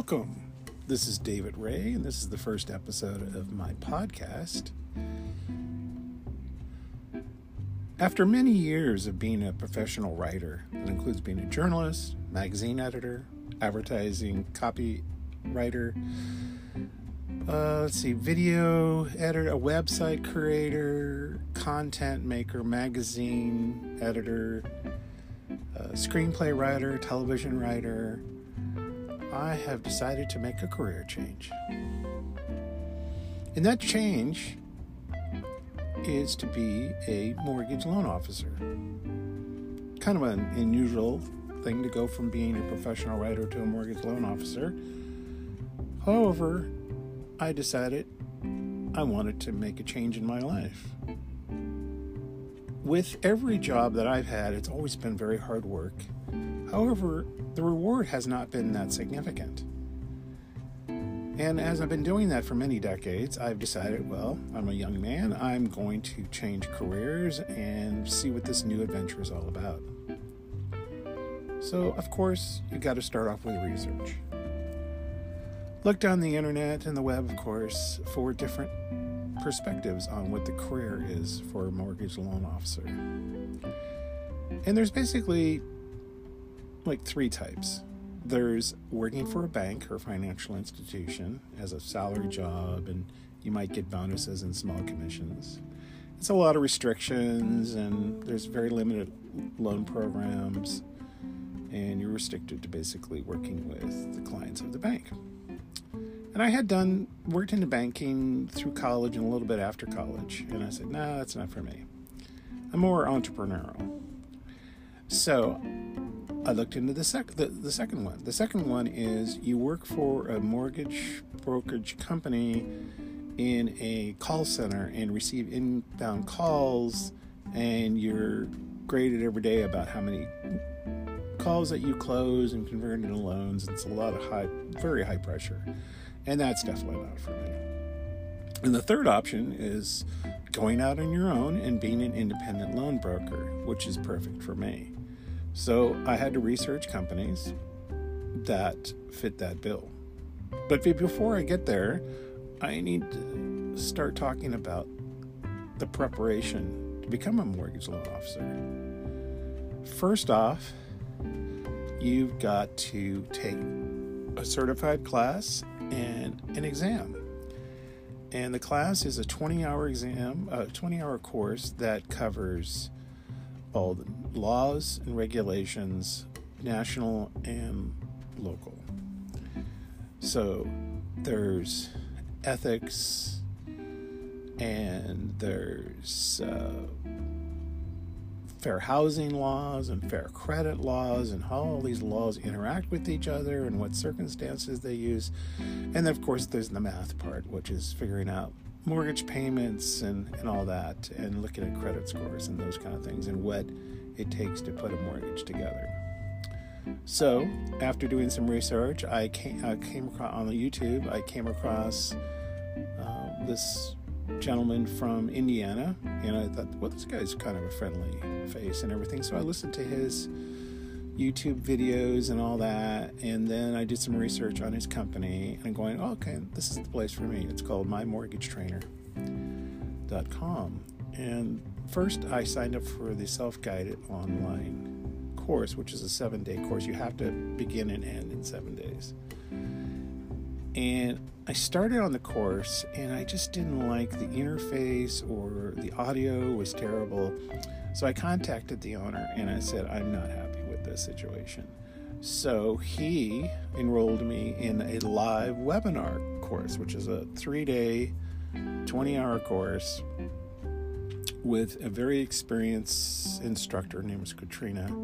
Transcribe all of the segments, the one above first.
Welcome. This is David Ray, and this is the first episode of my podcast. After many years of being a professional writer, that includes being a journalist, magazine editor, advertising copywriter, uh, let's see, video editor, a website creator, content maker, magazine editor, uh, screenplay writer, television writer, I have decided to make a career change. And that change is to be a mortgage loan officer. Kind of an unusual thing to go from being a professional writer to a mortgage loan officer. However, I decided I wanted to make a change in my life. With every job that I've had, it's always been very hard work. However, the reward has not been that significant. And as I've been doing that for many decades, I've decided, well, I'm a young man, I'm going to change careers and see what this new adventure is all about. So, of course, you got to start off with research. Looked on the internet and the web, of course, for different perspectives on what the career is for a mortgage loan officer. And there's basically like three types. There's working for a bank or financial institution as a salary job, and you might get bonuses and small commissions. It's a lot of restrictions, and there's very limited loan programs, and you're restricted to basically working with the clients of the bank. And I had done worked into banking through college and a little bit after college, and I said, "No, nah, that's not for me. I'm more entrepreneurial." So I looked into the, sec- the, the second one. The second one is you work for a mortgage brokerage company in a call center and receive inbound calls, and you're graded every day about how many calls that you close and convert into loans. It's a lot of high, very high pressure, and that's definitely not for me. And the third option is going out on your own and being an independent loan broker, which is perfect for me. So I had to research companies that fit that bill. But before I get there, I need to start talking about the preparation to become a mortgage loan officer. First off, you've got to take a certified class and an exam. And the class is a 20 hour exam, a 20 hour course that covers all the laws and regulations, national and local. So there's ethics and there's uh, fair housing laws and fair credit laws and how all these laws interact with each other and what circumstances they use. And of course, there's the math part, which is figuring out mortgage payments and, and all that, and looking at credit scores and those kind of things, and what it takes to put a mortgage together. So, after doing some research, I came, I came across on the YouTube. I came across uh, this gentleman from Indiana, and I thought, well, this guy's kind of a friendly face and everything. So I listened to his YouTube videos and all that. And then I did some research on his company and I'm going, oh, okay, this is the place for me. It's called mymortgagetrainer.com. And first, I signed up for the self guided online course, which is a seven day course. You have to begin and end in seven days. And I started on the course and I just didn't like the interface or the audio was terrible. So I contacted the owner and I said, I'm not happy situation. So he enrolled me in a live webinar course, which is a three day, 20 hour course with a very experienced instructor named Katrina.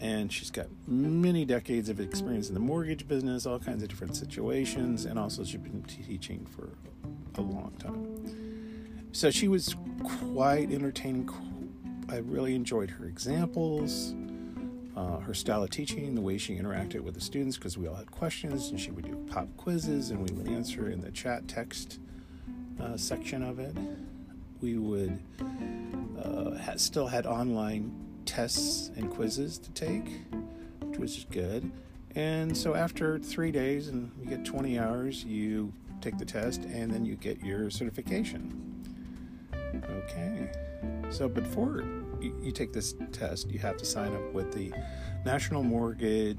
And she's got many decades of experience in the mortgage business, all kinds of different situations, and also she's been teaching for a long time. So she was quite entertaining. I really enjoyed her examples uh, her style of teaching, the way she interacted with the students, because we all had questions, and she would do pop quizzes, and we would answer in the chat text uh, section of it. We would uh, still had online tests and quizzes to take, which was good. And so after three days and you get 20 hours, you take the test and then you get your certification. Okay. So before you, take this test, you have to sign up with the National Mortgage,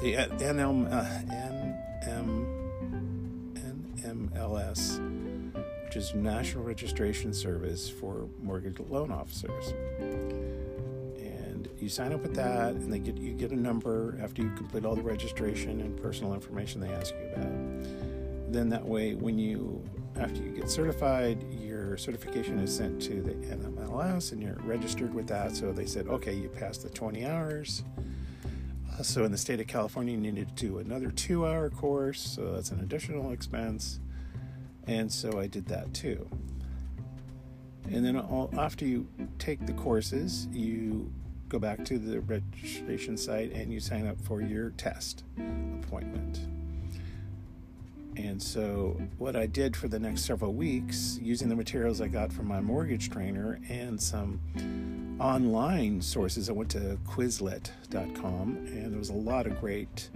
the NM, uh, NM, NMLS, which is National Registration Service for Mortgage Loan Officers. And you sign up with that, and they get you get a number after you complete all the registration and personal information they ask you about. Then that way, when you after you get certified, your certification is sent to the NMLS and you're registered with that. So they said, okay, you passed the 20 hours. Uh, so in the state of California, you needed to do another two hour course. So that's an additional expense. And so I did that too. And then all, after you take the courses, you go back to the registration site and you sign up for your test appointment. And so, what I did for the next several weeks, using the materials I got from my mortgage trainer and some online sources, I went to Quizlet.com, and there was a lot of great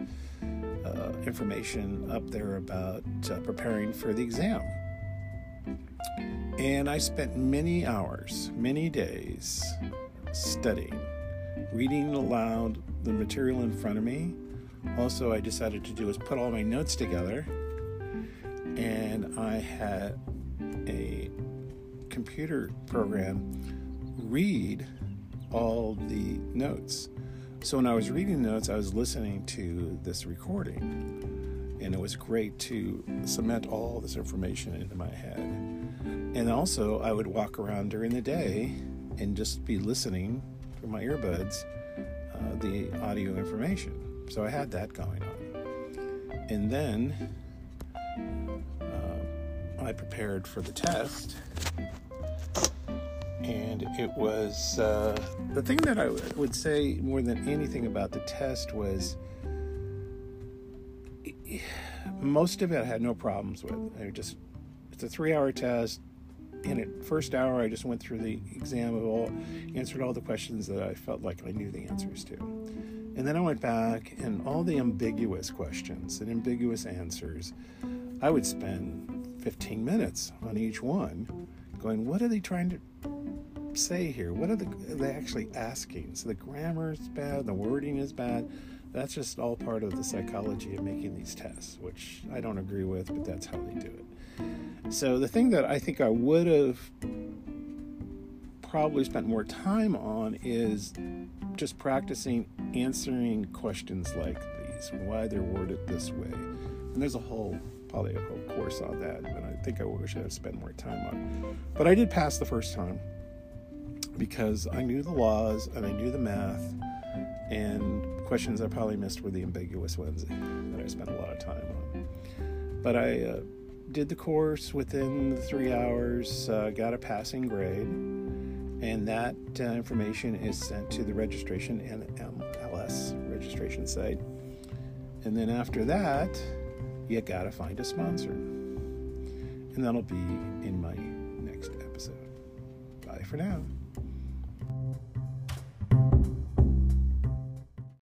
uh, information up there about uh, preparing for the exam. And I spent many hours, many days studying, reading aloud the material in front of me. Also, I decided to do is put all my notes together and I had a computer program read all the notes. So when I was reading the notes, I was listening to this recording, and it was great to cement all this information into my head. And also, I would walk around during the day and just be listening through my earbuds uh, the audio information. So I had that going on. And then I prepared for the test. And it was uh, the thing that I would say more than anything about the test was most of it I had no problems with. I just it's a three hour test. In it first hour, I just went through the exam of all, answered all the questions that I felt like I knew the answers to. And then I went back and all the ambiguous questions and ambiguous answers, I would spend 15 minutes on each one, going, what are they trying to say here? What are, the, are they actually asking? So the grammar is bad, the wording is bad. That's just all part of the psychology of making these tests, which I don't agree with, but that's how they do it. So the thing that I think I would have probably spent more time on is just practicing answering questions like these, why they're worded this way. And there's a whole probably a whole course on that, and I think I wish I had spent more time on. But I did pass the first time because I knew the laws and I knew the math, and questions I probably missed were the ambiguous ones that I spent a lot of time on. But I uh, did the course within the three hours, uh, got a passing grade, and that uh, information is sent to the registration and MLS registration site. And then after that, you gotta find a sponsor. And that'll be in my next episode. Bye for now.